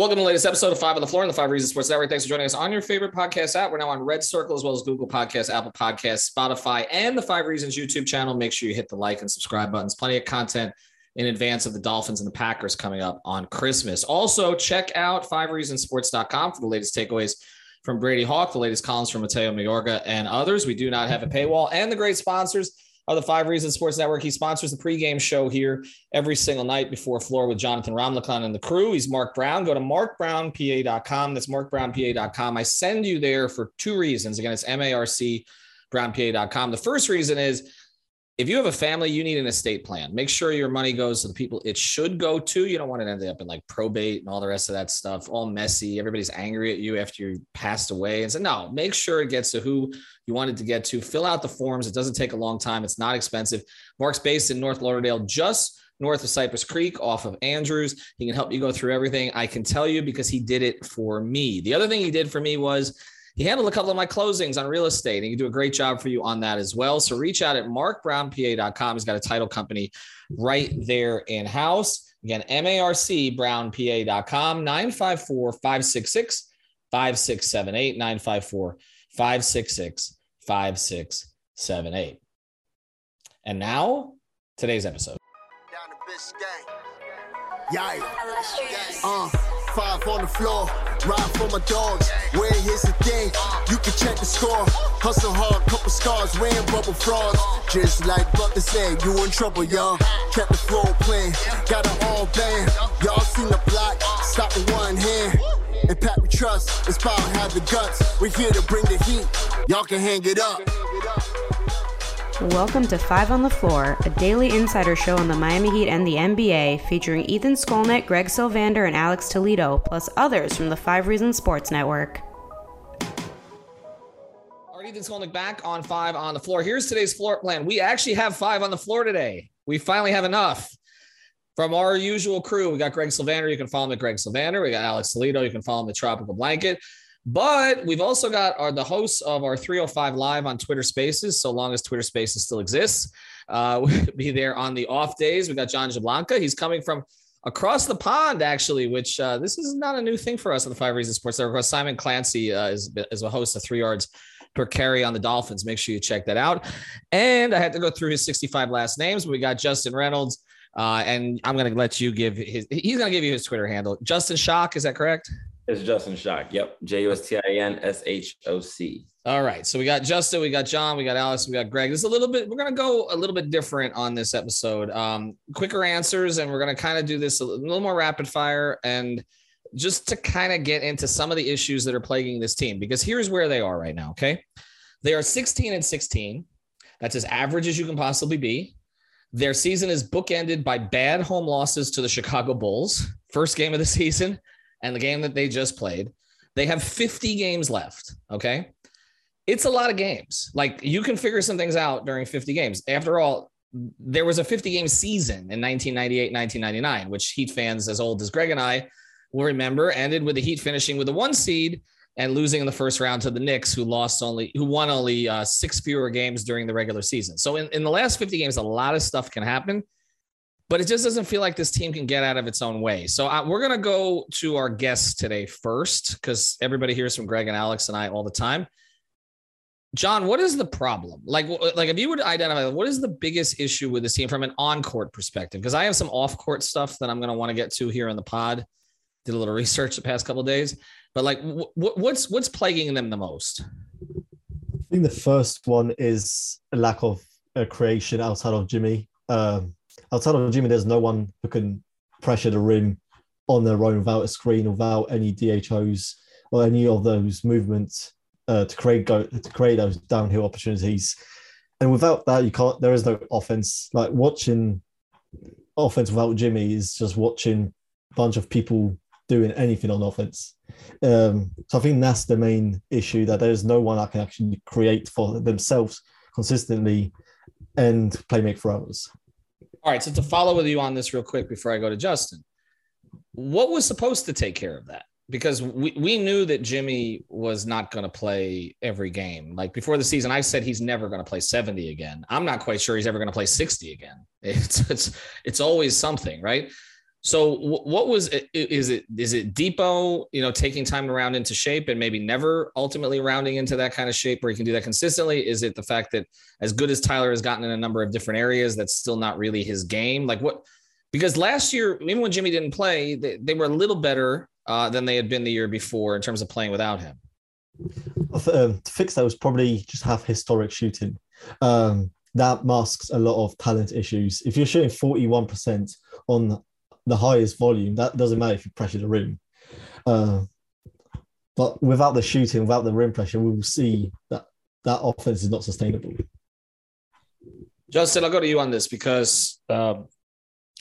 Welcome to the latest episode of Five on the Floor on the Five Reasons Sports Network. Thanks for joining us on your favorite podcast app. We're now on Red Circle as well as Google Podcasts, Apple Podcasts, Spotify, and the Five Reasons YouTube channel. Make sure you hit the like and subscribe buttons. Plenty of content in advance of the Dolphins and the Packers coming up on Christmas. Also, check out fivereasonsports.com for the latest takeaways from Brady Hawk, the latest columns from Mateo Mayorga, and others. We do not have a paywall, and the great sponsors of the Five Reasons Sports Network. He sponsors the pregame show here every single night before floor with Jonathan Ramlakan and the crew. He's Marc Brown. Go to marcbrownpa.com. That's marcbrownpa.com. I send you there for two reasons. Again, it's M-A-R-C brownpa.com. The first reason is if you have a family, you need an estate plan. Make sure your money goes to the people it should go to. You don't want it to end up in like probate and all the rest of that stuff, all messy. Everybody's angry at you after you passed away. And so, no, make sure it gets to who you wanted to get to. Fill out the forms. It doesn't take a long time. It's not expensive. Marc's based in North Lauderdale, just north of Cypress Creek off of Andrews. He can help you go through everything. I can tell you because he did it for me. The other thing he did for me was he handled a couple of my closings on real estate and he can do a great job for you on that as well. So reach out at marcbrownpa.com. He's got a title company right there in house. Again, M-A-R-C brownpa.com, 954 566 5678, 954 566 5678. And now, today's episode. Yeah. Uh, five on the floor, ride for my dogs. Where here's the thing, you can check the score. Hustle hard, couple scars, wearing bubble frogs. Just like Butler said, you in trouble, y'all. Kept the floor playing, got it all band. Y'all seen the block, stop with one hand. And Pat we trust, it's power, have the guts. We're here to bring the heat, y'all can hang it up. Welcome to Five on the Floor, a daily insider show on the Miami Heat and the NBA, featuring Ethan Skolnick, Greg Sylvander, and Alex Toledo, plus others from the Five Reasons Sports Network. All right, Ethan Skolnick back on Five on the Floor. Here's today's floor plan. We actually have five on the floor today. We finally have enough. From our usual crew, we got Greg Sylvander. You can follow him at Greg Sylvander. We got Alex Toledo. You can follow him at Tropical Blanket. But we've also got our the hosts of our 305 live on Twitter Spaces, so long as Twitter Spaces still exists. Uh, we'll be there on the off days. We got John Jablanca. He's coming from across the pond, actually, which uh, this is not a new thing for us on the Five Reasons Sports Network. Simon Clancy uh, is, is a host of Three Yards per Carry on the Dolphins. Make sure you check that out. And I had to go through his 65 last names, we got Justin Reynolds. Uh, and I'm going to let you give his, he's going to give you his Twitter handle. Justin Shock, is that correct? It's Justin Shock. Yep. J U S T I N S H O C. All right. So we got Justin, we got John, we got Alice, we got Greg. Is a little bit, we're going to go a little bit different on this episode. Um, quicker answers, and we're going to kind of do this a little more rapid fire and just to kind of get into some of the issues that are plaguing this team, because here's where they are right now. Okay. They are 16 and 16. That's as average as you can possibly be. Their season is bookended by bad home losses to the Chicago Bulls, first game of the season and the game that they just played. They have 50 games left. Okay. It's a lot of games. Like you can figure some things out during 50 games. After all, there was a 50 game season in 1998, 1999, which Heat fans as old as Greg and I will remember ended with the Heat finishing with a one seed and losing in the first round to the Knicks, who lost only, who won only uh, six fewer games during the regular season. So in, in the last 50 games, a lot of stuff can happen but it just doesn't feel like this team can get out of its own way. So uh, we're going to go to our guests today first because everybody hears from Greg and Alex and I all the time. John, what is the problem? Like, like if you would identify what is the biggest issue with this team from an on-court perspective? Because I have some off-court stuff that I'm going to want to get to here in the pod. Did a little research the past couple days, but like, what's what's plaguing them the most? I think the first one is a lack of a creation outside of Jimmy. Um, of Jimmy, there's no one who can pressure the rim on their own without a screen, without any DHOs or any of those movements uh, to create go to create those downhill opportunities. And without that, you can't. There is no offense. Like watching offense without Jimmy is just watching a bunch of people doing anything on offense. Um, so I think that's the main issue that there's no one that can actually create for themselves consistently and play make for throws. All right. So to follow with you on this real quick before I go to Justin, what was supposed to take care of that? Because we, we knew that Jimmy was not going to play every game. Like before the season, I said he's never going to play 70 again. I'm not quite sure he's ever going to play 60 again. It's it's it's always something, right? So what was it? Is it is it Dipo, you know, taking time to round into shape and maybe never ultimately rounding into that kind of shape where he can do that consistently? Is it the fact that as good as Tyler has gotten in a number of different areas, that's still not really his game? Like what? Because last year, even when Jimmy didn't play, they, they were a little better uh, than they had been the year before in terms of playing without him. Um, to fix that was probably just have historic shooting. Um, that masks a lot of talent issues. If you're shooting 41% on the highest volume, that doesn't matter if you pressure the rim. Uh, but without the shooting, without the rim pressure, we will see that that offense is not sustainable. Justin, I'll go to you on this because uh,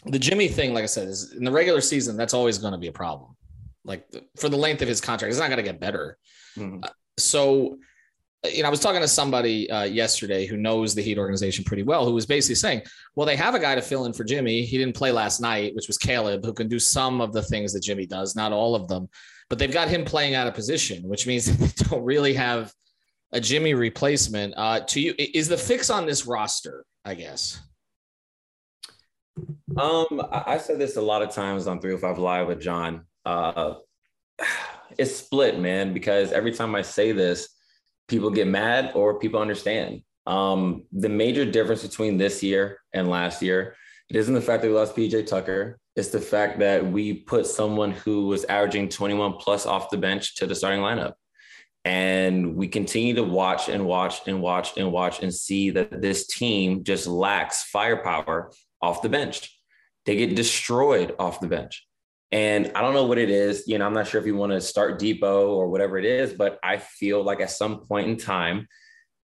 the Jimmy thing, like I said, is in the regular season, that's always going to be a problem. Like for the length of his contract, it's not going to get better. Mm-hmm. Uh, so you know, I was talking to somebody uh, yesterday who knows the Heat organization pretty well, who was basically saying, well, they have a guy to fill in for Jimmy. He didn't play last night, which was Caleb, who can do some of the things that Jimmy does, not all of them, but they've got him playing out of position, which means they don't really have a Jimmy replacement. Uh, to you, is the fix on this roster, I guess? Um, I said this a lot of times on 305 Live with John. Uh, it's split, man, because every time I say this, people get mad or people understand. Um, the major difference between this year and last year, it isn't the fact that we lost PJ Tucker. It's the fact that we put someone who was averaging 21 plus off the bench to the starting lineup. And we continue to watch and watch and watch and watch and see that this team just lacks firepower off the bench. They get destroyed off the bench. And I don't know what it is. You know, I'm not sure if you want to start Dipo or whatever it is, but I feel like at some point in time,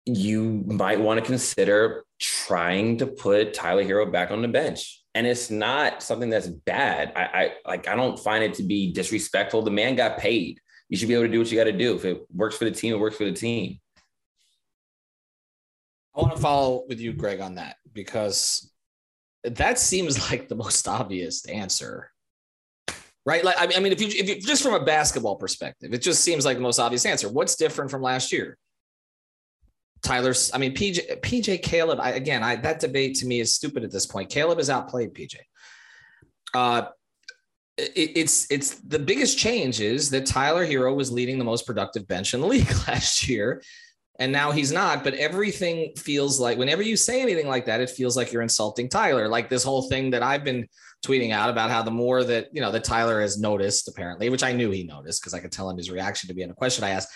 you might want to consider trying to put Tyler Herro back on the bench. And it's not something that's bad. I, I like I don't find it to be disrespectful. The man got paid. You should be able to do what you got to do. If it works for the team, it works for the team. I want to follow with you, Greg, on that because that seems like the most obvious answer right? Like, I mean, if you, if you just from a basketball perspective, it just seems like the most obvious answer. What's different from last year? Tyler's, I mean, PJ, PJ Caleb, I, again, I, that debate to me is stupid at this point. Caleb has outplayed PJ. Uh, it, it's it's the biggest change is that Tyler Herro was leading the most productive bench in the league last year, and now he's not. But everything feels like whenever you say anything like that, it feels like you're insulting Tyler. Like this whole thing that I've been tweeting out about how the more that you know that Tyler has noticed apparently, which I knew he noticed because I could tell him his reaction to being a question I asked.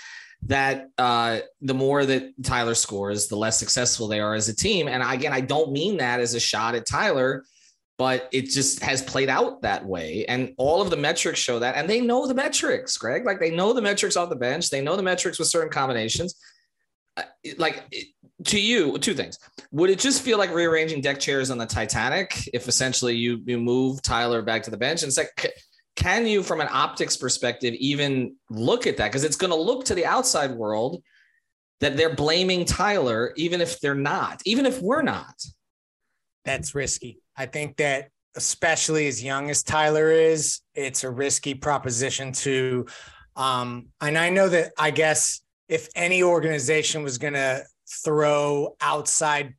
That uh, the more that Tyler scores, the less successful they are as a team. And again, I don't mean that as a shot at Tyler, but it just has played out that way. And all of the metrics show that. And they know the metrics, Greg. Like they know the metrics off the bench, they know the metrics with certain combinations. Uh, like to you, two things. Would it just feel like rearranging deck chairs on the Titanic if essentially you you move Tyler back to the bench? And second, can you, from an optics perspective, even look at that? Because it's going to look to the outside world that they're blaming Tyler, even if they're not, even if we're not. That's risky. I think that especially as young as Tyler is, it's a risky proposition to um and I know that I guess if any organization was going to throw outside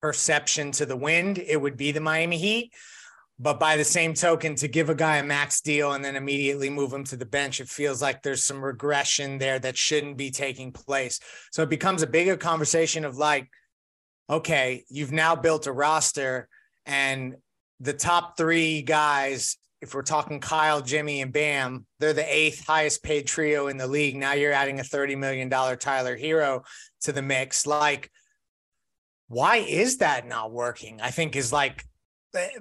perception to the wind, it would be the Miami Heat. But by the same token, to give a guy a max deal and then immediately move him to the bench, it feels like there's some regression there that shouldn't be taking place. So it becomes a bigger conversation of like, okay, you've now built a roster and the top three guys if we're talking Kyle, Jimmy, and Bam, they're the eighth highest paid trio in the league. Now you're adding a $30 million Tyler Herro to the mix. Like, why is that not working? I think is like,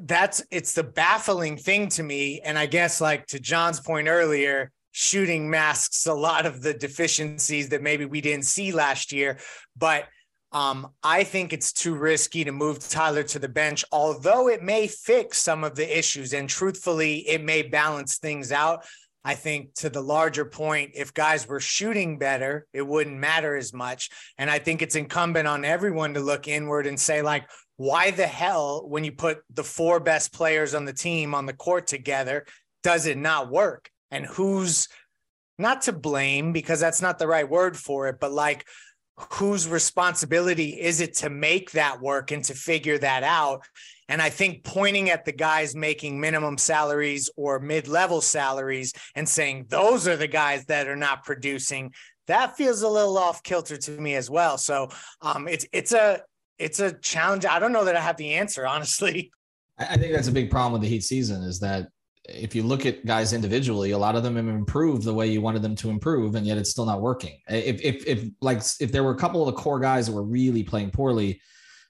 that's it's the baffling thing to me. And I guess, like, to John's point earlier, shooting masks a lot of the deficiencies that maybe we didn't see last year. But um, I think it's too risky to move Tyler to the bench, although it may fix some of the issues. And truthfully, it may balance things out. I think to the larger point, if guys were shooting better, it wouldn't matter as much. And I think it's incumbent on everyone to look inward and say, like, why the hell, when you put the four best players on the team on the court together, does it not work? And who's not to blame because that's not the right word for it, but like, whose responsibility is it to make that work and to figure that out? And I think pointing at the guys making minimum salaries or mid level salaries and saying those are the guys that are not producing, that feels a little off kilter to me as well. So um, it's it's a it's a challenge. I don't know that I have the answer, honestly. I think that's a big problem with the Heat season is that if you look at guys individually, a lot of them have improved the way you wanted them to improve, and yet it's still not working. If if if like if there were a couple of the core guys that were really playing poorly,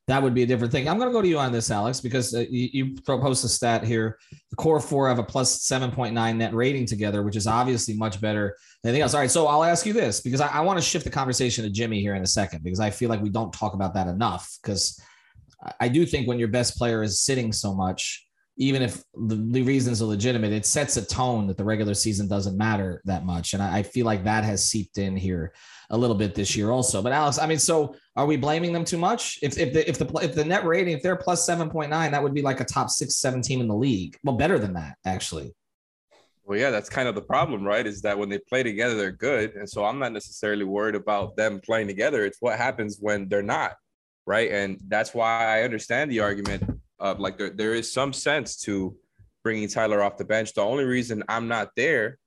that would be a different thing. I'm going to go to you on this, Alex, because uh, you, you post a stat here. The core four have a plus 7.9 net rating together, which is obviously much better than anything else. All right. So I'll ask you this because I, I want to shift the conversation to Jimmy here in a second because I feel like we don't talk about that enough. Because I do think when your best player is sitting so much, even if the, the, reasons are legitimate, it sets a tone that the regular season doesn't matter that much. And I, I, feel like that has seeped in here a little bit this year also. But Alex, I mean, so are we blaming them too much? If if the if the if the net rating, if they're plus seven point nine, that would be like a top six, seven team in the league. Well, better than that, actually. Well, yeah, that's kind of the problem, right? Is that when they play together, they're good. And so I'm not necessarily worried about them playing together. It's what happens when they're not, right? And that's why I understand the argument of like there, there is some sense to bringing Tyler off the bench. The only reason I'm not there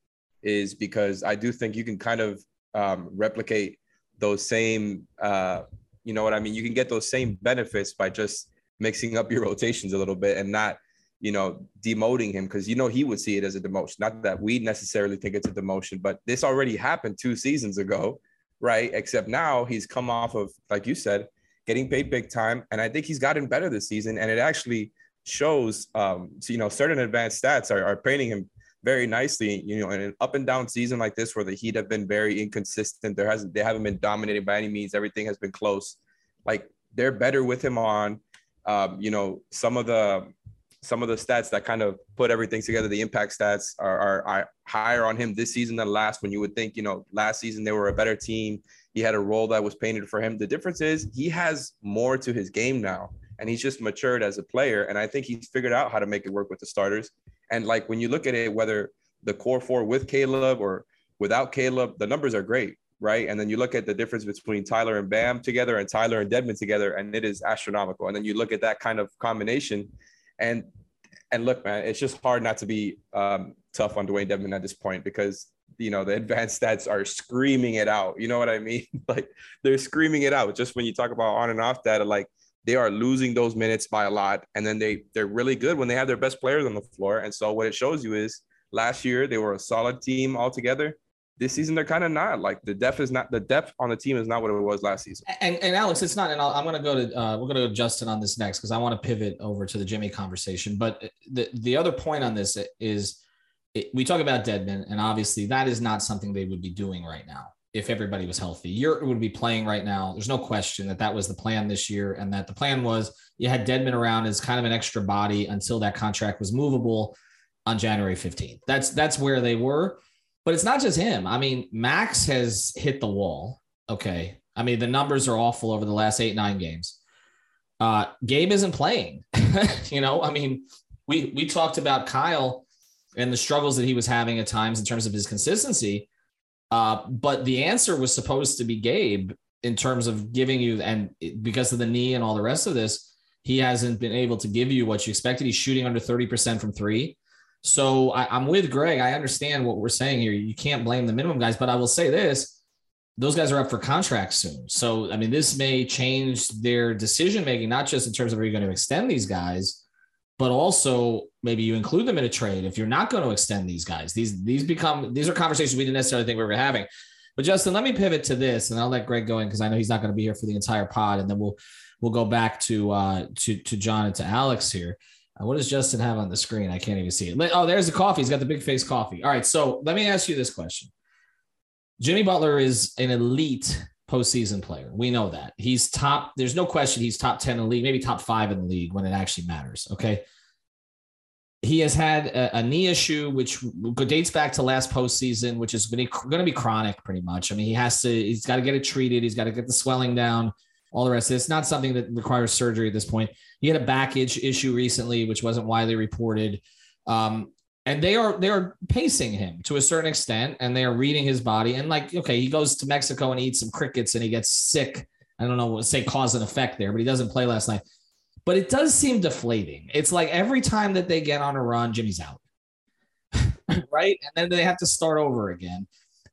is because I do think you can kind of um, replicate those same, uh, you know what I mean? You can get those same benefits by just mixing up your rotations a little bit and not, you know, demoting him because you know he would see it as a demotion. Not that we necessarily think it's a demotion, but this already happened two seasons ago, right? Except now he's come off of, like you said, getting paid big time. And I think he's gotten better this season. And it actually shows, um, so, you know, certain advanced stats are, are painting him very nicely. You know, in an up and down season like this, where the Heat have been very inconsistent, there hasn't they haven't been dominated by any means. Everything has been close. Like they're better with him on. Um, you know, some of the some of the stats that kind of put everything together, the impact stats are, are, are higher on him this season than last. When you would think, you know, last season they were a better team he had a role that was painted for him. The difference is he has more to his game now, and he's just matured as a player. And I think he's figured out how to make it work with the starters. And like when you look at it, whether the core four with Caleb or without Caleb, the numbers are great, right? And then you look at the difference between Tyler and Bam together and Tyler and Dedmon together, and it is astronomical. And then you look at that kind of combination, and and look, man, it's just hard not to be um, tough on Dewayne Dedmon at this point because you know the advanced stats are screaming it out. You know what i mean? Like they're screaming it out. Just when you talk about on and off data like they are losing those minutes by a lot and then they they're really good when they have their best players on the floor. And so what it shows you is last year they were a solid team altogether. This season they're kind of not. Like the depth is not the depth on the team is not what it was last season. And, and alex it's not and i am going to go to uh, we're going to go justin on this next because i want to pivot over to the jimmy conversation. But the the other point on this is it, we talk about Dedmon, and obviously that is not something they would be doing right now if everybody was healthy. Yurt would be playing right now. There's no question that that was the plan this year, and that the plan was you had Dedmon around as kind of an extra body until that contract was movable on January 15th. That's that's where they were. But it's not just him. I mean, Max has hit the wall. Okay. I mean, the numbers are awful over the last eight, nine games. Uh, Gabe isn't playing. you know, I mean, we we talked about Kyle and the struggles that he was having at times in terms of his consistency. Uh, but the answer was supposed to be Gabe in terms of giving you, and because of the knee and all the rest of this, he hasn't been able to give you what you expected. He's shooting under 30% from three. So I, am with Greg. I understand what we're saying here. You can't blame the minimum guys, but I will say this those guys are up for contracts soon. So, I mean, this may change their decision making, not just in terms of are you going to extend these guys, but also maybe you include them in a trade if you're not going to extend these guys. These these become these are conversations we didn't necessarily think we were having. But Justin, let me pivot to this, and I'll let Greg go in because I know he's not going to be here for the entire pod, and then we'll we'll go back to uh, to to John and to Alex here. Uh, what does Justin have on the screen? I can't even see it. Oh, there's the coffee. He's got the big face coffee. All right, so let me ask you this question. Jimmy Butler is an elite postseason player. We know that he's top. There's no question he's top 10 in the league, maybe top five in the league when it actually matters. Okay. He has had a, a knee issue, which dates back to last postseason, which is going to be chronic pretty much. I mean, he has to, he's got to get it treated. He's got to get the swelling down, all the rest of it. It's not something that requires surgery at this point. He had a back issue recently, which wasn't widely reported. Um, and they are they are pacing him to a certain extent and they are reading his body. And like okay he goes to mexico and eats some crickets and he gets sick. I don't know what say cause and effect there but he doesn't play last night. But it does seem deflating. It's like every time that they get on a run jimmy's out. Right? And then they have to start over again.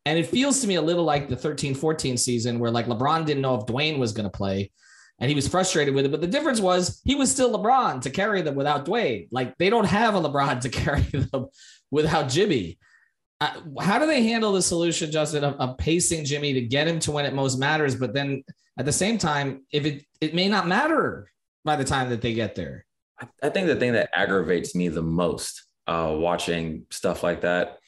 And it feels to me a little like the 13 14 season where like lebron didn't know if dwyane was going to play and he was frustrated with it. But the difference was he was still LeBron to carry them without Dwyane. Like they don't have a LeBron to carry them without Jimmy. Uh, how do they handle the solution, Justin, of, of, pacing Jimmy to get him to when it most matters? But then at the same time, if it it may not matter by the time that they get there. I think the thing that aggravates me the most uh, watching stuff like that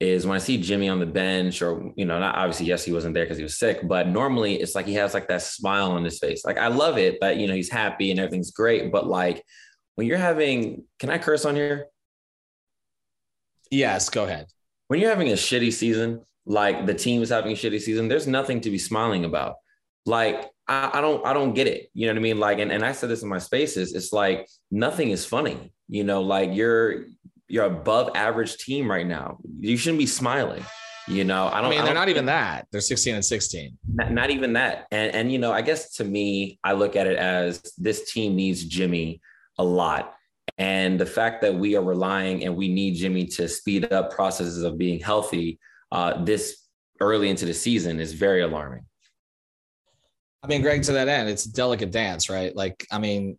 is when I see Jimmy on the bench, or you know, not obviously, yes, he wasn't there because he was sick, but normally it's like he has like that smile on his face. Like I love it that you know he's happy and everything's great, but like when you're having, can I curse on here? Yes, go ahead. When you're having a shitty season, like the team is having a shitty season, there's nothing to be smiling about. Like I, I don't, I don't get it. You know what I mean? Like, and, and I said this in my spaces. It's like nothing is funny. You know, like you're you're above average team right now. You shouldn't be smiling. You know, I don't. I mean, I they're not even that. They're 16 and 16. Not, not even that. And and you know, I guess to me, I look at it as this team needs Jimmy a lot. And the fact that we are relying and we need Jimmy to speed up processes of being healthy uh, this early into the season is very alarming. I mean, Greg, to that end, it's a delicate dance, right? Like, I mean,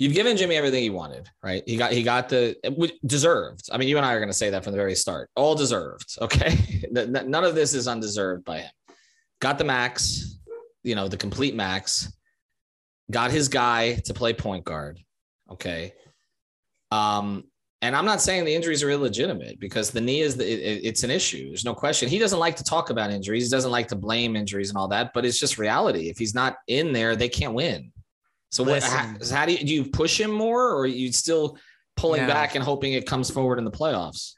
you've given Jimmy everything he wanted, right? He got he got the deserved. I mean, you and I are going to say that from the very start. All deserved. Okay, none of this is undeserved by him. Got the max, you know, the complete max. Got his guy to play point guard. Okay. Um, and I'm not saying the injuries are illegitimate because the knee is the, it, it's an issue. There's no question. He doesn't like to talk about injuries. He doesn't like to blame injuries and all that, but it's just reality. If he's not in there, they can't win. So what, how, how, do you do you push him more or are you still pulling no. back and hoping it comes forward in the playoffs?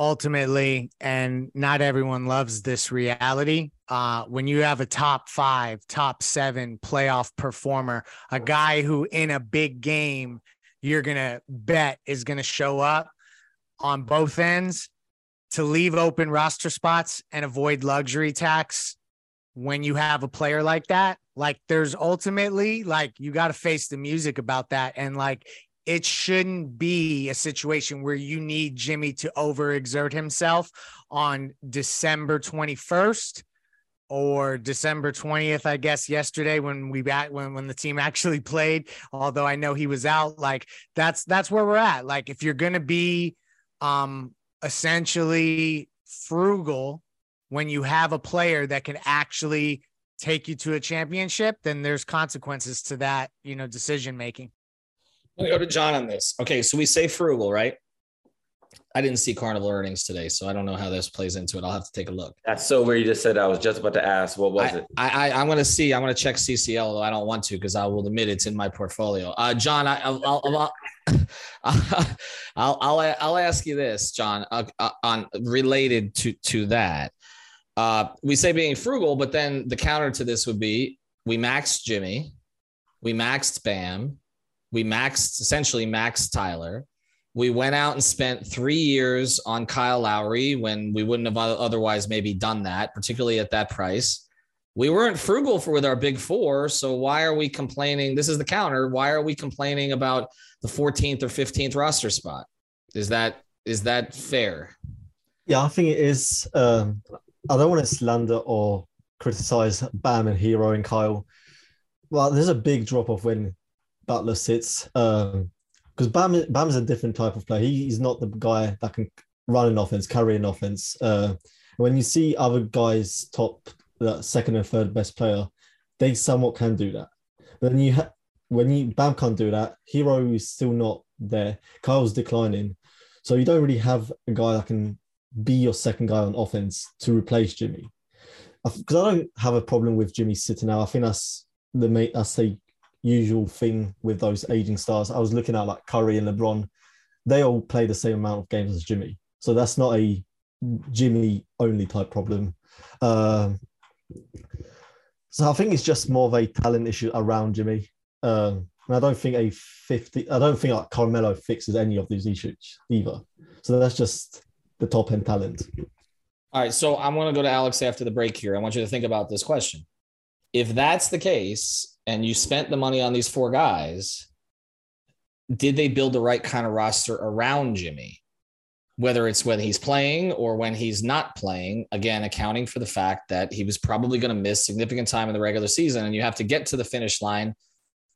Ultimately, and not everyone loves this reality. Uh, when you have a top five, top seven playoff performer, a guy who in a big game you're gonna bet is gonna show up on both ends to leave open roster spots and avoid luxury tax when you have a player like that like there's ultimately like you got to face the music about that. And like it shouldn't be a situation where you need Jimmy to overexert himself on December 21st or December 20th, I guess yesterday when we back when when the team actually played, although I know he was out, like that's that's where we're at. Like if you're gonna be um essentially frugal when you have a player that can actually take you to a championship, then there's consequences to that, you know, decision making. I'm gonna go to John on this. Okay, so we say frugal, right? I didn't see Carnival earnings today, so I don't know how this plays into it. I'll have to take a look. That's so where you just said I was just about to ask. What was I, it? I, I am gonna see. I'm gonna check CCL, though I don't want to because I will admit it's in my portfolio. Uh, John, I, will I'll, I'll, I'll, I'll, I'll ask you this, John, uh, uh, on related to to that. Uh, we say being frugal, but then the counter to this would be we maxed Jimmy, we maxed Bam, we maxed essentially maxed Tyler. We went out and spent three years on Kyle Lowry when we wouldn't have otherwise maybe done that, particularly at that price. We weren't frugal for with our big four, so why are we complaining? This is the counter. Why are we complaining about the 14th or 15th roster spot? Is that is that fair? Yeah, I think it is. Um, I don't want to slander or criticize Bam and Herro and Kyle. Well, there's a big drop off when Butler sits because um, Bam Bam is a different type of player. He, he's not the guy that can run an offense, carry an offense. Uh, when you see other guys top the second and third best player, they somewhat can do that. But then you ha- when you Bam can't do that, Herro is still not there. Kyle's declining, so you don't really have a guy that can be your second guy on offense to replace Jimmy. Because I, I, don't have a problem with Jimmy sitting out. I think that's the that's the usual thing with those aging stars. I was looking at like Curry and LeBron; they all play the same amount of games as Jimmy, so that's not a Jimmy only type problem. Um, so I think it's just more of a talent issue around Jimmy. Um, And I don't think a 50, I don't think like Carmelo fixes any of these issues either. So that's just the top end talent. All right. So I'm going to go to Alex after the break here. I want you to think about this question. If that's the case, and you spent the money on these four guys, did they build the right kind of roster around Jimmy? Whether it's when he's playing or when he's not playing, again, accounting for the fact that he was probably going to miss significant time in the regular season, and you have to get to the finish line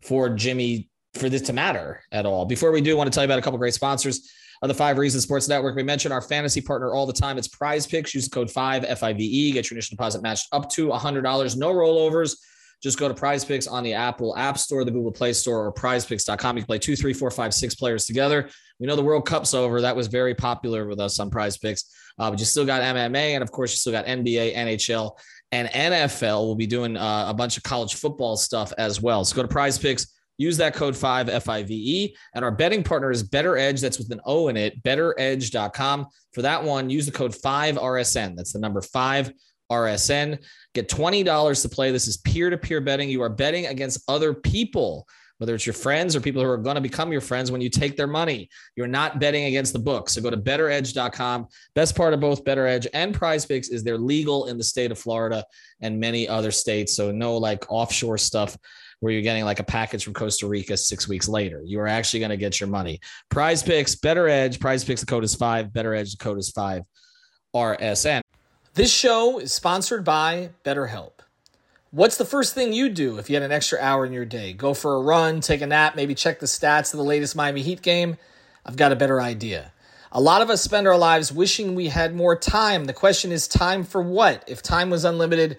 for Jimmy for this to matter at all. Before we do, I want to tell you about a couple great sponsors the Five Reasons Sports Network. We mention our fantasy partner all the time. It's Prize Picks. Use code five F I V E. Get your initial deposit matched up to $100. No rollovers. Just go to Prize Picks on the Apple App Store, the Google Play Store, or PrizePicks.com. You can play two, three, four, five, six players together. We know the World Cup's over. That was very popular with us on Prize Picks. Uh, but you still got MMA, and of course, you still got NBA, NHL, and NFL. We'll be doing uh, a bunch of college football stuff as well. So go to Prize Picks. Use that code 5 F I V E. And our betting partner is BettorEdge. That's with an O in it, bettoredge.com. For that one, use the code 5 RSN. That's the number 5 RSN. Get $20 to play. This is peer to peer betting. You are betting against other people, whether it's your friends or people who are going to become your friends when you take their money. You're not betting against the book. So go to bettoredge.com. Best part of both BettorEdge and Prize Picks is they're legal in the state of Florida and many other states. So no like offshore stuff where you're getting like a package from Costa Rica six weeks later. You are actually going to get your money. Prize Picks, BettorEdge. Prize Picks, the code is five. BettorEdge, the code is five. RSN. This show is sponsored by BetterHelp. What's the first thing you do if you had an extra hour in your day? Go for a run, take a nap, maybe check the stats of the latest Miami Heat game? I've got a better idea. A lot of us spend our lives wishing we had more time. The question is time for what? If time was unlimited,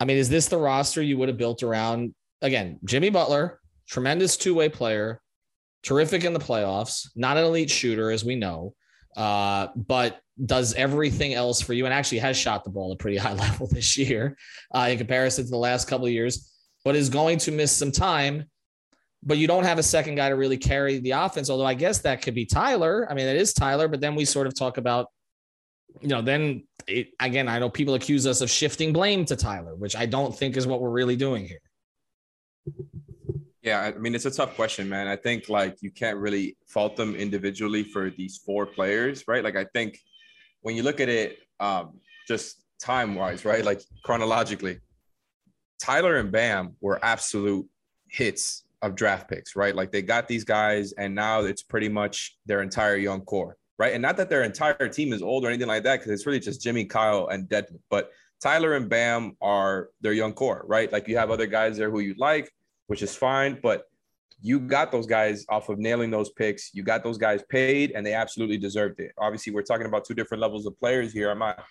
I mean, is this the roster you would have built around, again, Jimmy Butler, tremendous two-way player, terrific in the playoffs, not an elite shooter, as we know uh, but does everything else for you and actually has shot the ball at a pretty high level this year uh, in comparison to the last couple of years, but is going to miss some time. But you don't have a second guy to really carry the offense, although I guess that could be Tyler. I mean, it is Tyler, but then we sort of talk about, you know, then it, again, I know people accuse us of shifting blame to Tyler, which I don't think is what we're really doing here. Yeah, I mean it's a tough question, man. I think like you can't really fault them individually for these four players, right? Like I think when you look at it um, just time wise, right? Like chronologically, Tyler and Bam were absolute hits of draft picks, right? Like they got these guys, and now it's pretty much their entire young core, right? And not that their entire team is old or anything like that, because it's really just Jimmy, Kyle, and Dedmon. But Tyler and Bam are their young core, right? Like you have other guys there who you like which is fine. But you got those guys off of nailing those picks. You got those guys paid, and they absolutely deserved it. Obviously, we're talking about two different levels of players here. I'm not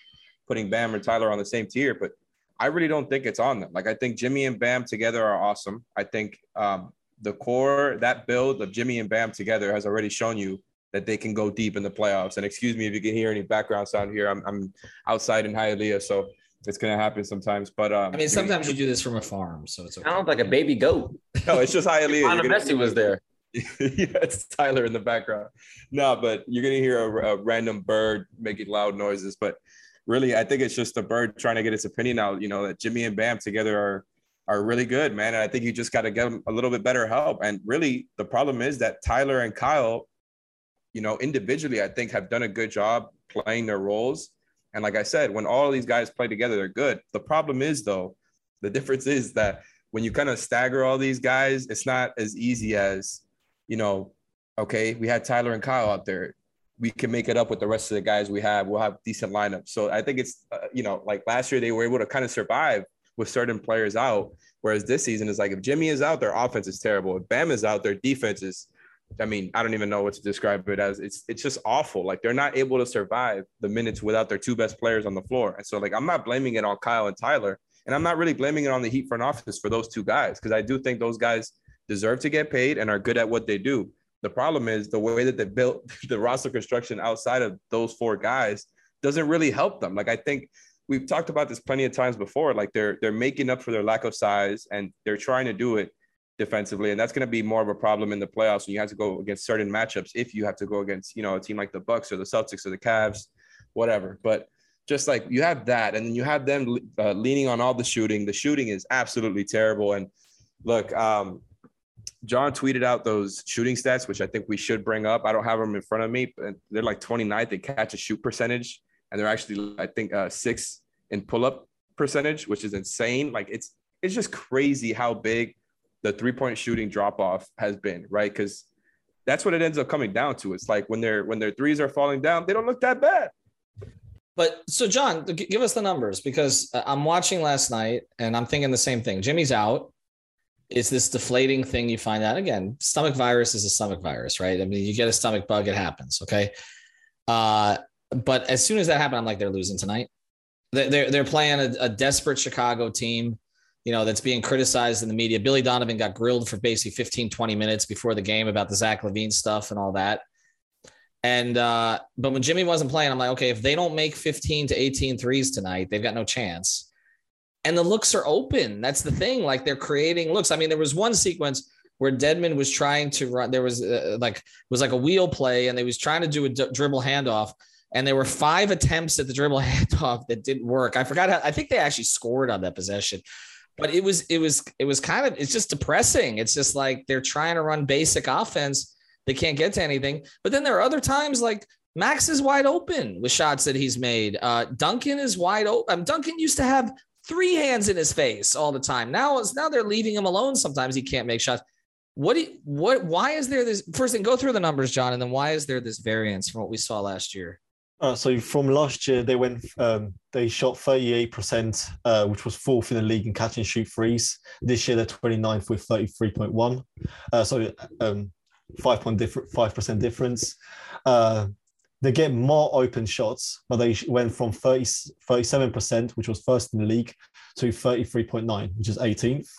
putting Bam or Tyler on the same tier, but I really don't think it's on them. Like I think Jimmy and Bam together are awesome. I think um, the core that build of Jimmy and Bam together has already shown you that they can go deep in the playoffs. And excuse me if you can hear any background sound here. I'm, I'm outside in Hialeah, so it's gonna happen sometimes. But um, I mean, sometimes you do this from a farm, so it's okay. Sounds like a baby goat. No, it's just Hialeah. Anna Messi was there. yeah, it's Tyler in the background. No, but you're gonna hear a, a, random bird making loud noises. But really, I think it's just a bird trying to get its opinion out. You know that Jimmy and Bam together are are really good, man. And I think you just got to get them a little bit better help. And really, the problem is that Tyler and Kyle, you know, individually, I think have done a good job playing their roles and like I said, when all these guys play together, they're good. The problem is, though, the difference is that when you kind of stagger all these guys, it's not as easy as, you know, okay, we had Tyler and Kyle out there. we can make it up with the rest of the guys we have. We'll have decent lineups. So I think it's uh, you know like last year they were able to kind of survive with certain players out, whereas this season is like if Jimmy is out, their offense is terrible. If Bam is out, their defense is. I mean, I don't even know what to describe it as. It's it's just awful. Like they're not able to survive the minutes without their two best players on the floor. And so like I'm not blaming it on Kyle and Tyler, and I'm not really blaming it on the Heat front office for those two guys because I do think those guys deserve to get paid and are good at what they do. The problem is the way that they built the roster construction outside of those four guys doesn't really help them. Like I think we've talked about this plenty of times before. Like they're they're making up for their lack of size and they're trying to do it defensively, and that's going to be more of a problem in the playoffs when you have to go against certain matchups. If you have to go against you know a team like the Bucks or the Celtics or the Cavs, whatever. But just like you have that, and then you have them uh, leaning on all the shooting. The shooting is absolutely terrible. And look, um, John tweeted out those shooting stats, which I think we should bring up. I don't have them in front of me, but they're like 29th in catch a shoot percentage, and they're actually I think uh, six in pull up percentage, which is insane. Like it's it's just crazy how big the three point shooting drop off has been, right? Because that's what it ends up coming down to. It's like when their when their threes are falling down, they don't look that bad. But so, John, give us the numbers because I'm watching last night and I'm thinking the same thing. Jimmy's out. It's this deflating thing you find out again. Stomach virus is a stomach virus, right? I mean, you get a stomach bug, it happens. Okay. Uh, but as soon as that happened, I'm like, they're losing tonight. They're they're playing a, a desperate Chicago team, you know, that's being criticized in the media. Billy Donovan got grilled for basically 15, 20 minutes before the game about the Zach LaVine stuff and all that. And uh, but when Jimmy wasn't playing, I'm like, okay, if they don't make 15 to 18 threes tonight, they've got no chance. And the looks are open. That's the thing. Like they're creating looks. I mean, there was one sequence where Dedmon was trying to run. There was uh, like was like a wheel play, and they was trying to do a d- dribble handoff, and there were five attempts at the dribble handoff that didn't work. I forgot. How, I think they actually scored on that possession, but it was it was it was kind of it's just depressing. It's just like they're trying to run basic offense they can't get to anything. But then there are other times like Max is wide open with shots that he's made. Uh, Duncan is wide open. Um, Duncan used to have three hands in his face all the time. Now, now they're leaving him alone. Sometimes he can't make shots. What do you, what? Why is there this? First thing, go through the numbers, John, and then why is there this variance from what we saw last year? Uh, so from last year, they went, um, they shot 38%, uh, which was fourth in the league in catch and shoot threes. This year, they're 29th with 33.1. Uh, so um, five point different five percent difference. Uh, they get more open shots, but they went from 37 percent, which was first in the league, to 33.9, which is 18th.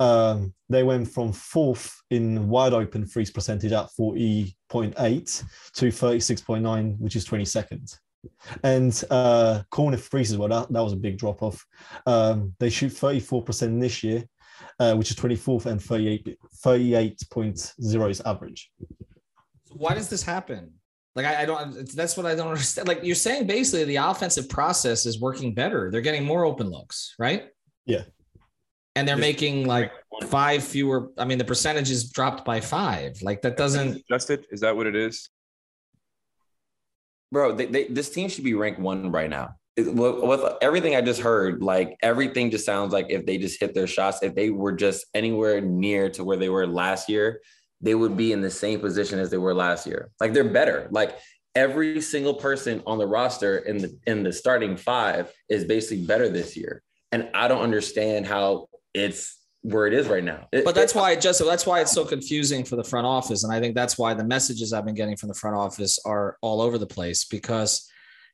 Um, they went from fourth in wide open threes percentage at 40.8 to 36.9, which is 22nd. And uh, corner threes as well, that, that was a big drop off. Um, they shoot 34% this year, uh, which is 24th and 38, 38.0 is average. Why does this happen? Like I, I, don't. That's what I don't understand. Like you're saying, basically, the offensive process is working better. They're getting more open looks, right? Yeah. And they're making like five fewer. I mean, the percentage is dropped by five. Like that doesn't. Adjusted? Is that what it is? Bro, they, they, this team should be ranked one right now with everything I just heard, like everything just sounds like if they just hit their shots, if they were just anywhere near to where they were last year, they would be in the same position as they were last year. Like they're better. Like every single person on the roster in the in the starting five is basically better this year. And I don't understand how it's where it is right now. It, but that's why it just that's why it's so confusing for the front office. And I think that's why the messages I've been getting from the front office are all over the place because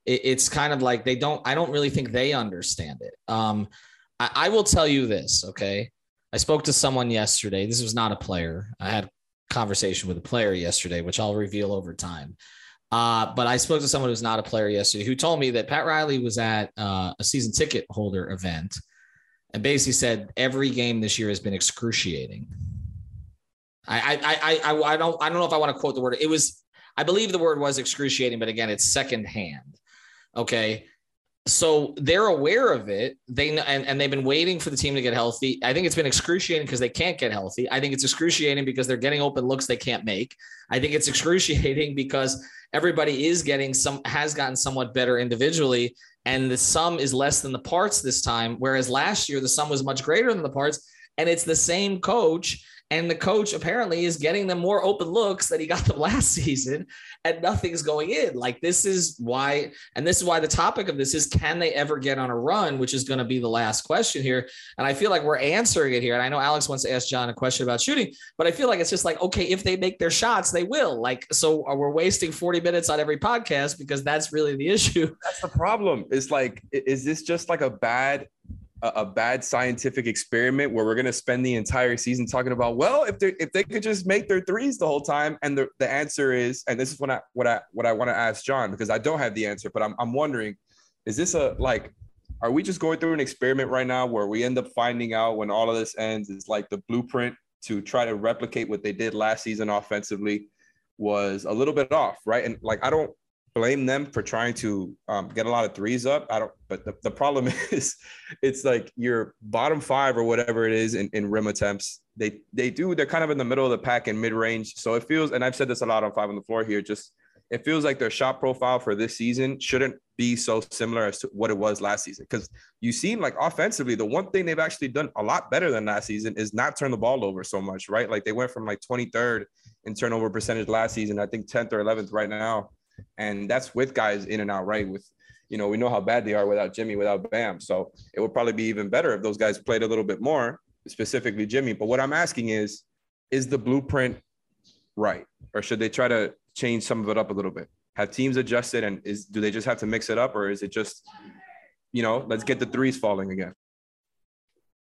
it, it's kind of like they don't, I don't really think they understand it. Um, I, I will tell you this, okay? I spoke to someone yesterday. This was not a player. I had conversation with a player yesterday, which I'll reveal over time. Uh, but I spoke to someone who's not a player yesterday who told me that Pat Riley was at uh, a season ticket holder event and basically said every game this year has been excruciating. I I I I, don't I don't know if I want to quote the word. It was I believe the word was excruciating, but again, it's secondhand. Okay. So they're aware of it. They and, and they've been waiting for the team to get healthy. I think it's been excruciating because they can't get healthy. I think it's excruciating because they're getting open looks they can't make. I think it's excruciating because everybody is getting some has gotten somewhat better individually, and the sum is less than the parts this time. Whereas last year the sum was much greater than the parts, and it's the same coach And the coach apparently is getting them more open looks that he got them last season, and nothing's going in. Like, this is why, and this is why the topic of this is can they ever get on a run, which is going to be the last question here. And I feel like we're answering it here. And I know Alex wants to ask John a question about shooting, but I feel like it's just like, okay, if they make their shots, they will. Like, so uh, we're wasting 40 minutes on every podcast because that's really the issue. That's the problem. It's like, is this just like a bad a, bad scientific experiment where we're going to spend the entire season talking about well if they if they could just make their threes the whole time and the, the answer is and this is what I what I what I want to ask John because I don't have the answer but I'm I'm wondering is this a like are we just going through an experiment right now where we end up finding out when all of this ends is like the blueprint to try to replicate what they did last season offensively was a little bit off right? And like I don't blame them for trying to um, get a lot of threes up. I don't, but the, the problem is it's like your bottom five or whatever it is in, in rim attempts. They they do, they're kind of in the middle of the pack in mid range. So it feels, and I've said this a lot on five on the floor here, just it feels like their shot profile for this season shouldn't be so similar as to what it was last season. Because you seem like offensively, the one thing they've actually done a lot better than last season is not turn the ball over so much, right? Like they went from like 23rd in turnover percentage last season, I think 10th or 11th right now and that's with guys in and out right with you know we know how bad they are without jimmy without bam. So it would probably be even better if those guys played a little bit more specifically jimmy. But what i'm asking is is the blueprint right? Or should they try to change some of it up a little bit? Have teams adjusted and is do they just have to mix it up or is it just you know let's get the threes falling again?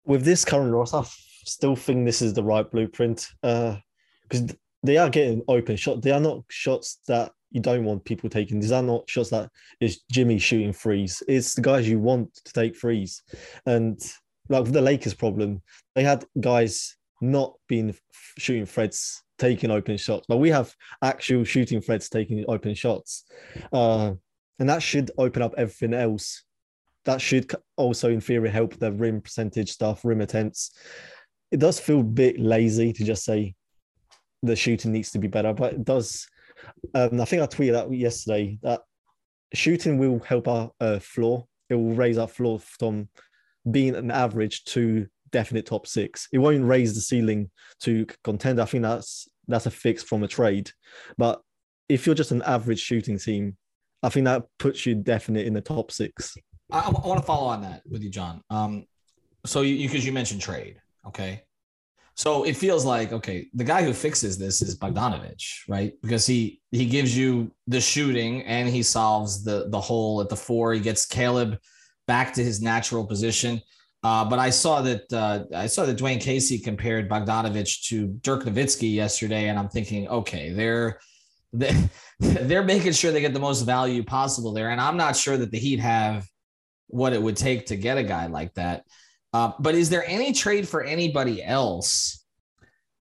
With this current roster i still think this is the right blueprint because uh, they are getting open shots they are not shots that you don't want people taking. These are not shots that is Jimmy shooting threes. It's the guys you want to take threes. And like with the Lakers problem, they had guys not being shooting threads taking open shots, but we have actual shooting threads taking open shots. Uh, and that should open up everything else. That should also, in theory, help the rim percentage stuff, rim attempts. It does feel a bit lazy to just say the shooting needs to be better, but it does um, I think I tweeted that yesterday that shooting will help our uh, floor. It will raise our floor from being an average to definite top six. It won't raise the ceiling to contend. I think that's that's a fix from a trade. But if you're just an average shooting team, I think that puts you definite in the top six. I, I want to follow on that with you, John. Um, so you because you, you mentioned trade, okay? So it feels like okay, the guy who fixes this is Bogdanovich, right? Because he he gives you the shooting and he solves the the hole at the four. He gets Caleb back to his natural position. Uh, but I saw that uh, I saw that Dwane Casey compared Bogdanovich to Dirk Nowitzki yesterday, and I'm thinking, okay, they're they're making sure they get the most value possible there, and I'm not sure that the Heat have what it would take to get a guy like that. Uh, but is there any trade for anybody else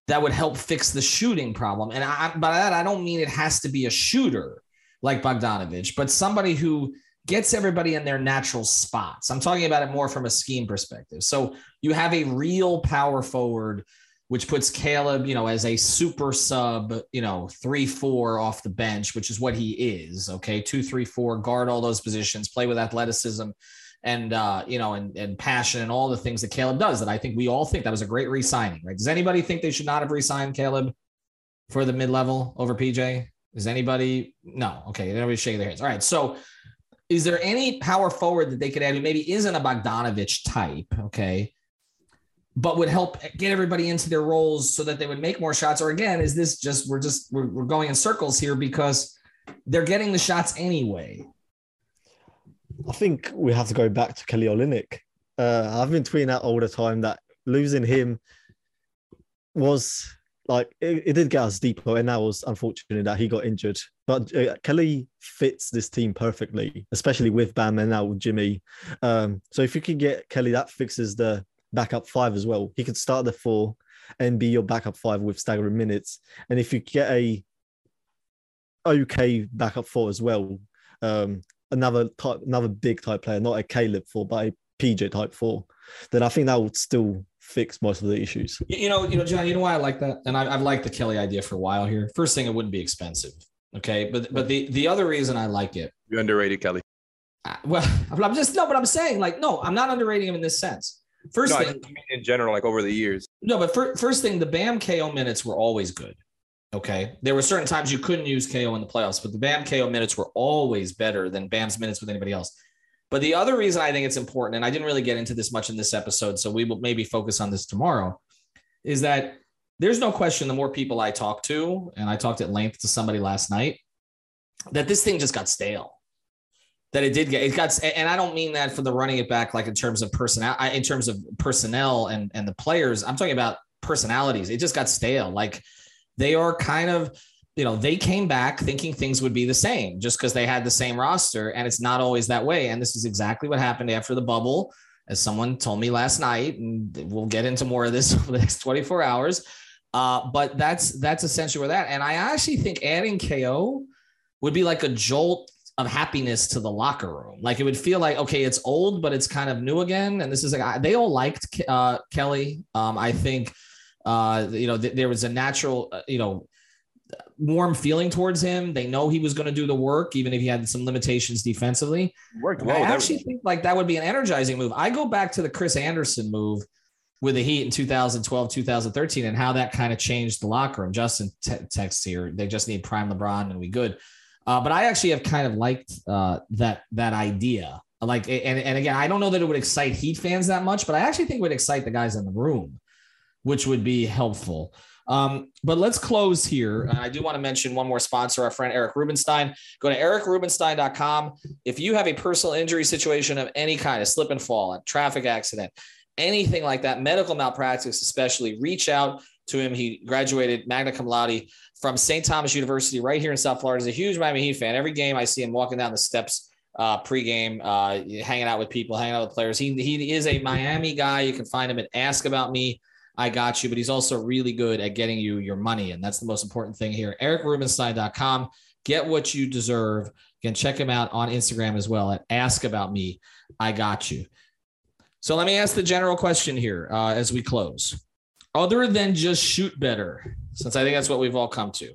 that would help fix the shooting problem? And I, by that, I don't mean it has to be a shooter like Bogdanovich, but somebody who gets everybody in their natural spots. I'm talking about it more from a scheme perspective. So you have a real power forward, which puts Caleb, you know, as a super sub, you know, three, four off the bench, which is what he is. Okay. Two, three, four, guard all those positions, play with athleticism and uh, you know, and and passion and all the things that Caleb does that I think we all think that was a great re-signing, right? Does anybody think they should not have re-signed Caleb for the mid-level over PJ? Is anybody no? Okay, everybody shaking their heads. All right, so is there any power forward that they could add who maybe isn't a Bogdanovich type? Okay. But would help get everybody into their roles so that they would make more shots. Or again, is this just we're just we're, we're going in circles here because they're getting the shots anyway. I think we have to go back to Kelly Olynyk. Uh, I've been tweeting out all the time that losing him was like it, it did get us deeper, and that was unfortunate that he got injured. But uh, Kelly fits this team perfectly, especially with Bam and now with Jimmy. Um, so if you can get Kelly, that fixes the backup five as well. He could start the four and be your backup five with staggering minutes. And if you get a okay backup four as well, um, another type, another big type player, not a Caleb four, but a PJ type four, then I think that would still fix most of the issues. You know, you know, John, you know why I like that, and I, have liked the Kelly idea for a while here. First thing, it wouldn't be expensive. Okay, but but the the other reason I like it, you underrated Kelly. Uh, well, I'm just no, but I'm saying like no, I'm not underrating him in this sense. First No, thing, just mean in general, like over the years. no, but fir- first thing, the Bam KO minutes were always good. Okay, there were certain times you couldn't use KO in the playoffs, but the Bam KO minutes were always better than Bam's minutes with anybody else. But the other reason I think it's important, and I didn't really get into this much in this episode, so we will maybe focus on this tomorrow, is that there's no question the more people I talk to, and I talked at length to somebody last night, that this thing just got stale. That it did get it got, and I don't mean that for the running it back, like in terms of personnel, in terms of personnel and and the players. I'm talking about personalities. It just got stale. Like they are kind of, you know, they came back thinking things would be the same just because they had the same roster, and it's not always that way. And this is exactly what happened after the bubble, as someone told me last night, and we'll get into more of this over the next 24 hours. Uh, but that's that's essentially where that. And I actually think adding KO would be like a jolt of happiness to the locker room. Like it would feel like okay, it's old, but it's kind of new again. And this is like they all liked uh, Kelly. Um, I think uh, you know th- there was a natural uh, you know warm feeling towards him. They know he was going to do the work, even if he had some limitations defensively. Worked I well. with actually everybody. think like that would be an energizing move. I go back to the Chris Andersen move with the Heat in 2012, 2013, and how that kind of changed the locker room. Justin te- texts here, they just need prime LeBron and we good. Uh, but I actually have kind of liked uh, that that idea. Like, and, and again, I don't know that it would excite Heat fans that much, but I actually think it would excite the guys in the room, which would be helpful. Um, but let's close here. I do want to mention one more sponsor, our friend Eric Rubenstein. Go to ericrubenstein.com. If you have a personal injury situation of any kind, a slip and fall, a traffic accident, anything like that, medical malpractice, especially, reach out to him. He graduated magna cum laude from St. Thomas University right here in South Florida. He's a huge Miami Heat fan. Every game I see him walking down the steps uh, pregame, uh, hanging out with people, hanging out with players. He, he is a Miami guy. You can find him at Ask About Me. I got you, but he's also really good at getting you your money. And that's the most important thing here. EricRubenstein.com. Get what you deserve. You can check him out on Instagram as well at Ask About Me. I got you. So let me ask the general question here uh, as we close. Other than just shoot better, since I think that's what we've all come to,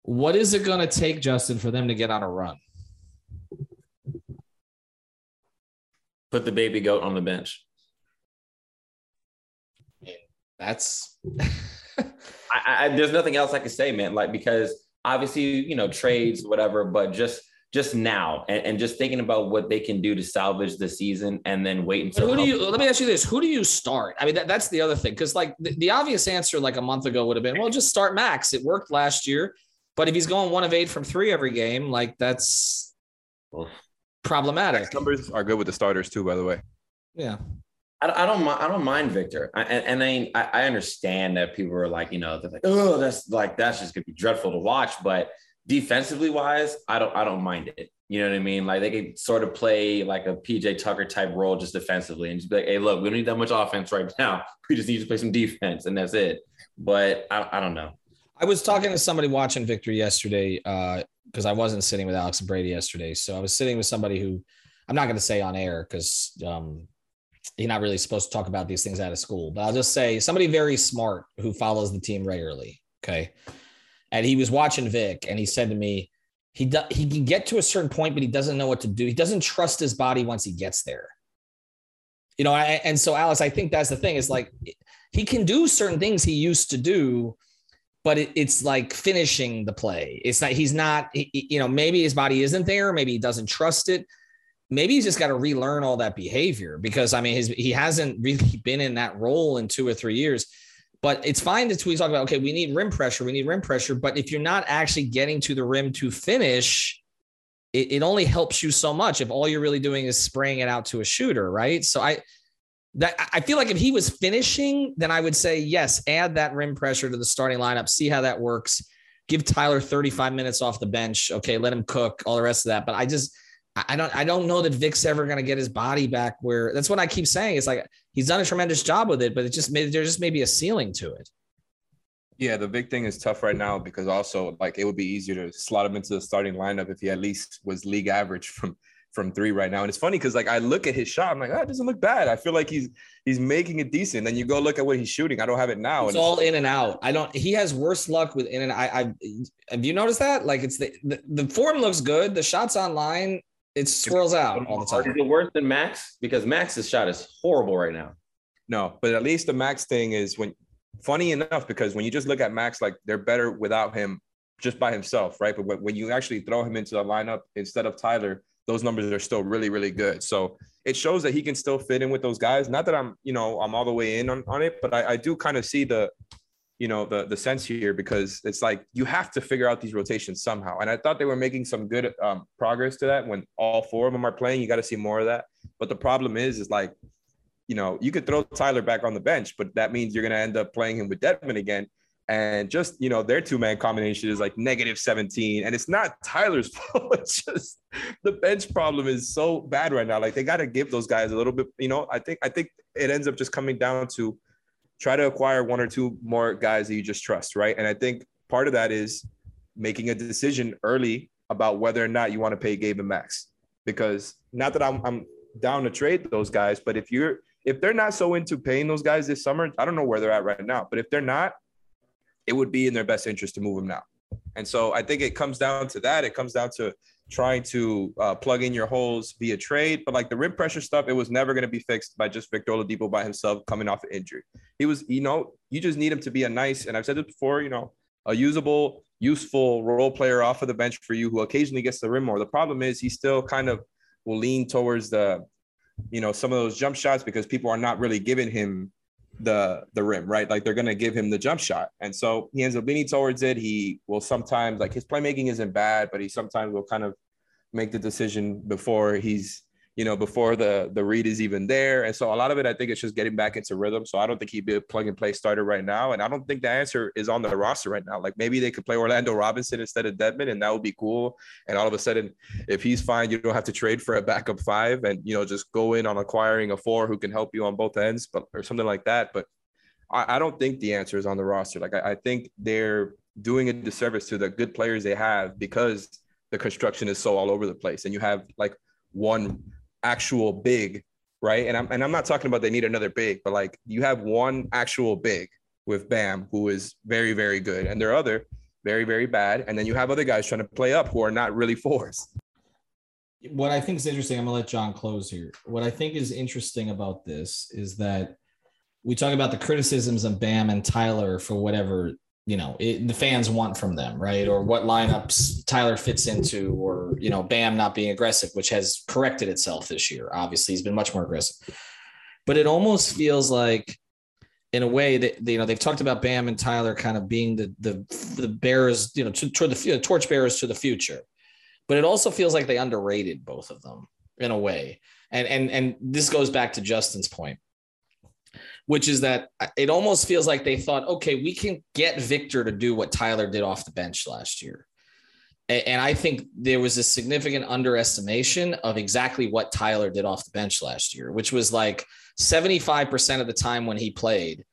what is it going to take, Justin, for them to get on a run? Put the baby goat on the bench. That's I, I, there's nothing else I can say, man. Like because obviously, you know, trades, whatever, but just just now and, and just thinking about what they can do to salvage the season and then wait But until who do you let me ask you this. Who do you start? I mean that, that's the other thing. Because like the, the obvious answer like a month ago would have been well just start max. It worked last year. But if he's going one of eight from three every game like that's Oof. problematic. Numbers are good with the starters too, by the way. yeah I, I don't mind. I don't mind Victor, I, and, and I I understand that people are like, you know, they're like, oh, that's like that's just gonna be dreadful to watch. But defensively wise, I don't I don't mind it. You know what I mean? Like they could sort of play like a PJ Tucker type role just defensively, and just be like, hey, look, we don't need that much offense right now. We just need to play some defense, and that's it. But I, I don't know. i was talking to somebody watching Victor yesterday because i wasn't sitting with alex and brady yesterday so i was sitting with somebody who i'm not going to say on air because um, you're not really supposed to talk about these things out of school but i'll just say somebody very smart who follows the team regularly okay and he was watching Vic, and he said to me, he do, he can get to a certain point, but he doesn't know what to do. He doesn't trust his body once he gets there. You know, I, and so Alice, I think that's the thing. Is like he can do certain things he used to do, but it, it's like finishing the play. It's not. He's not. he- you know, maybe his body isn't there. Maybe he doesn't trust it. Maybe he's just got to relearn all that behavior because I mean, his he hasn't really been in that role in two or three years. But it's fine to we talk about, okay, we need rim pressure, we need rim pressure. But if you're not actually getting to the rim to finish, it, it only helps you so much if all you're really doing is spraying it out to a shooter, right? So I that I feel like if he was finishing, then I would say yes, add that rim pressure to the starting lineup, see how that works. Give Tyler 35 minutes off the bench. Okay, let him cook, all the rest of that. But I just I don't I don't know that Vic's ever going to get his body back where that's what I keep saying. It's like he's done a tremendous job with it, but it just made there just may be a ceiling to it. Yeah, the big thing is tough right now because also like it would be easier to slot him into the starting lineup if he at least was league average from from three right now. And it's funny because like I look at his shot, I'm like, oh, it doesn't look bad. I feel like he's he's making it decent. Then you go look at what he's shooting. I don't have it now. It's and all in and out. I don't. He has worse luck with in and I. I have you noticed that? Like it's the the, the form looks good. The shots online, it swirls out all the time. Is it worse than Max? Because Max's shot is horrible right now. no. But at least the Max thing is when funny enough because when you just look at Max, like they're better without him just by himself, right? But when you actually throw him into the lineup instead of Tyler, those numbers are still really, really good. So it shows that he can still fit in with those guys. Not that I'm, you know, I'm all the way in on, on it, but I, I do kind of see the, you know, the the sense here because it's like you have to figure out these rotations somehow. And I thought they were making some good um, progress to that when all four of them are playing. You got to see more of that. But the problem is, is like, you know, you could throw Tyler back on the bench, but that means you're going to end up playing him with Dedmon again. And just, you know, their two man combination is like negative 17. And it's not Tyler's fault. It's just the bench problem is so bad right now. Like they got to give those guys a little bit, you know, I think, I think it ends up just coming down to try to acquire one or two more guys that you just trust. Right. And I think part of that is making a decision early about whether or not you want to pay Gabe and Max. Because not that I'm, I'm down to trade those guys, but if you're, if they're not so into paying those guys this summer, I don't know where they're at right now. But if they're not, it would be in their best interest to move them now. And so I think it comes down to that. It comes down to trying to uh, plug in your holes via trade. But like the rim pressure stuff, it was never going to be fixed by just Victor Oladipo by himself coming off an injury. He was, you know, you just need him to be a nice, and I've said it before, you know, a usable, useful role player off of the bench for you who occasionally gets the rim more. The problem is he still kind of will lean towards the, you know, some of those jump shots because people are not really giving him the the rim, right? Like they're gonna give him the jump shot, and so he ends up leaning towards it. He will sometimes like his playmaking isn't bad, but he sometimes will kind of make the decision before he's you know, before the the read is even there. And so a lot of it, I think, it's just getting back into rhythm. So I don't think he'd be a plug and play starter right now. And I don't think the answer is on the roster right now. Like maybe they could play Orlando Robinson instead of Dedmon, and that would be cool. And all of a sudden, if he's fine, you don't have to trade for a backup five and you know just go in on acquiring a four who can help you on both ends, but or something like that. But I, I don't think the answer is on the roster. Like I, I think they're doing a disservice to the good players they have because the construction is so all over the place. And you have like one actual big, right? And I'm and I'm not talking about they need another big, but like you have one actual big with Bam who is very very good, and there are other very very bad, and then you have other guys trying to play up who are not really fours. What I think is interesting, I'm gonna let John close here. What I think is interesting about this is that we talk about the criticisms of Bam and Tyler for whatever you know it, the fans want from them right? Or what lineups tyler fits into or you know bam not being aggressive which has corrected itself this year. Obviously he's been much more aggressive. But it almost feels like in a way that you know they've talked about bam and tyler kind of being the the, the bearers you know to, toward the torch bearers to the future. But it also feels like they underrated both of them in a way. And and and this goes back to justin's point which is that it almost feels like they thought, okay, we can get Victor to do what Tyler did off the bench last year. And I think there was a significant underestimation of exactly what Tyler did off the bench last year, which was like 75% of the time when he played,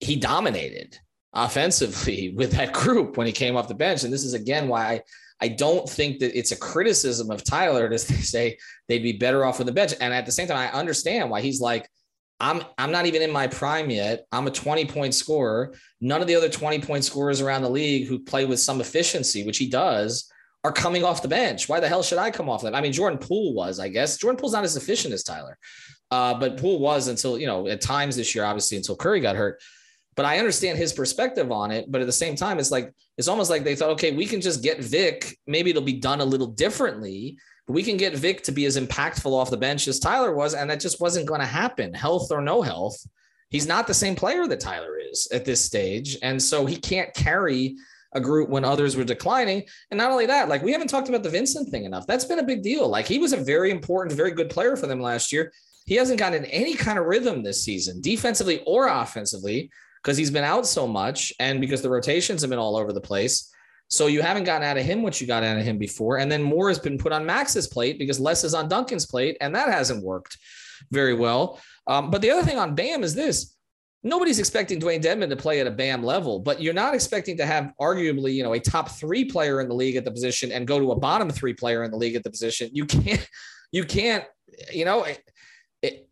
he dominated offensively with that group when he came off the bench. And this is again why I, I don't think that it's a criticism of Tyler to say they'd be better off with the bench. And at the same time, I understand why he's like, I'm I'm not even in my prime yet. I'm a 20 point scorer. None of the other 20 point scorers around the league who play with some efficiency, which he does, are coming off the bench. Why the hell should I come off them? I mean, Jordan Poole was, I guess. Jordan Poole's not as efficient as Tyler, uh, but Poole was until you know at times this year, obviously until Curry got hurt. But I understand his perspective on it. But at the same time, it's like it's almost like they thought, okay, we can just get Vic. Maybe it'll be done a little differently we can get Vic to be as impactful off the bench as Tyler was, and that just wasn't going to happen, health or no health. He's not the same player that Tyler is at this stage. And so he can't carry a group when others were declining. And not only that, like we haven't talked about the Vincent thing enough. That's been a big deal. Like he was a very important, very good player for them last year. He hasn't gotten any kind of rhythm this season, defensively or offensively, because he's been out so much and because the rotations have been all over the place. So you haven't gotten out of him what you got out of him before. And then more has been put on Max's plate because less is on Duncan's plate, and that hasn't worked very well. Um, but the other thing on Bam is this. Nobody's expecting Dewayne Dedmon to play at a BAM level, but you're not expecting to have arguably, you know, a top three player in the league at the position and go to a bottom three player in the league at the position. You can't, you can't, you know, it,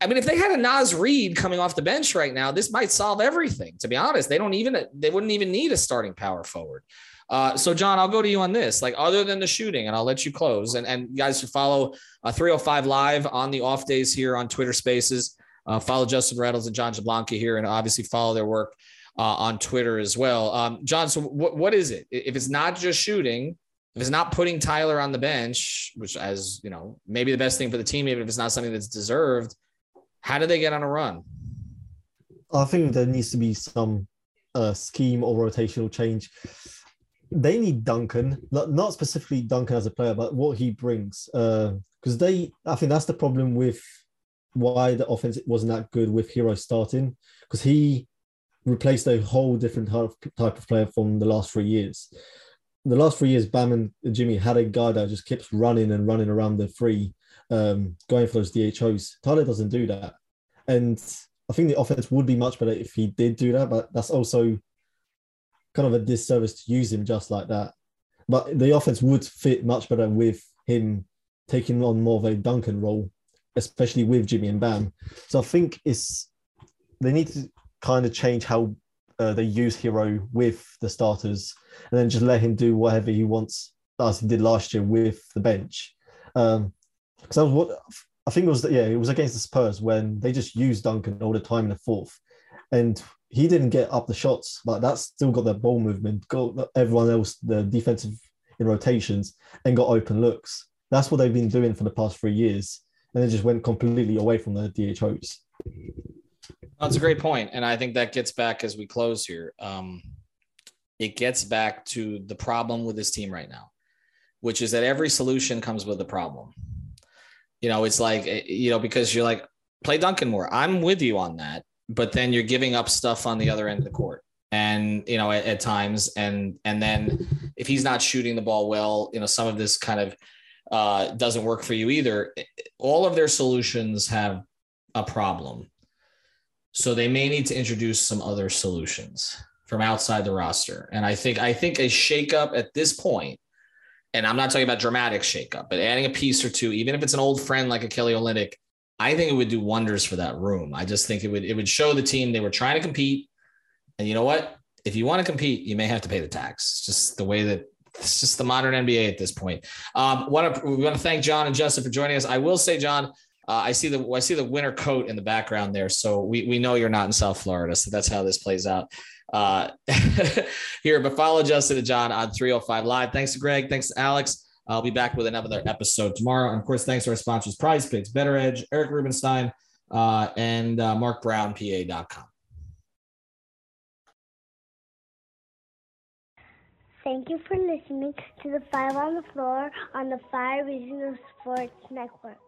I mean, if they had a Naz Reid coming off the bench right now, this might solve everything. To be honest, they don't even they wouldn't even need a starting power forward. Uh, so, John, I'll go to you on this. Like, other than the shooting, and I'll let you close. And, and you guys should follow uh, 305 Live on the off days here on Twitter Spaces. Uh, follow Justin Reynolds and John Jablonka here, and obviously follow their work uh, on Twitter as well. Um, John, so what, what is it? If it's not just shooting, if it's not putting Tyler on the bench, which as you know, maybe the best thing for the team, even if it's not something that's deserved, how do they get on a run? I think there needs to be some uh, scheme or rotational change. They need Duncan, not specifically Duncan as a player, but what he brings. Because uh, they, I think that's the problem with why the offense wasn't that good with Herro starting, because he replaced a whole different type of player from the last three years. The last three years, Bam and Jimmy had a guy that just keeps running and running around the free, um, going for those DHOs. Tyler doesn't do that. And I think the offense would be much better if he did do that, but that's also kind of a disservice to use him just like that. But the offense would fit much better with him taking on more of a Duncan role, especially with Jimmy and Bam. So I think it's they need to kind of change how uh, they use Herro with the starters, and then just let him do whatever he wants, as he did last year with the bench. Because um, that was what I think it was. Yeah, it was against the Spurs when they just used Duncan all the time in the fourth, and he didn't get up the shots, but that's still got that ball movement, got everyone else the defensive in rotations, and got open looks. That's what they've been doing for the past three years, and they just went completely away from the DHOs. That's a great point, and I think that gets back as we close here. Um, it gets back to the problem with this team right now, which is that every solution comes with a problem. You know, it's like eh, you know because you're like play Duncan more. I'm with you on that, but then you're giving up stuff on the other end of the court, and you know at, at times, and and then if he's not shooting the ball well, you know some of this kind of uh, doesn't work for you either. All of their solutions have a problem so they may need to introduce some other solutions from outside the roster. And I think I think a shakeup at this point, and I'm not talking about dramatic shakeup, but adding a piece or two, even if it's an old friend like a Kelly Olynyk, I think it would do wonders for that room. I just think it would it would show the team they were trying to compete. And you know what? If you want to compete, you may have to pay the tax. It's just the way that it's just the modern NBA at this point. Um, we want to thank John and Justin for joining us. I will say, John, uh, I see the I see the winter coat in the background there, so we we know you're not in South Florida, so that's how this plays out uh, here. But follow Justin and John on 305 Live. Thanks to Greg. Thanks to Alex. I'll be back with another episode tomorrow. And of course, thanks to our sponsors, Prize Picks, BettorEdge, Eric Rubenstein, uh, and uh, MarcBrownPA.com. Thank you for listening to the Five on the Floor on the Five Reasons Sports Network.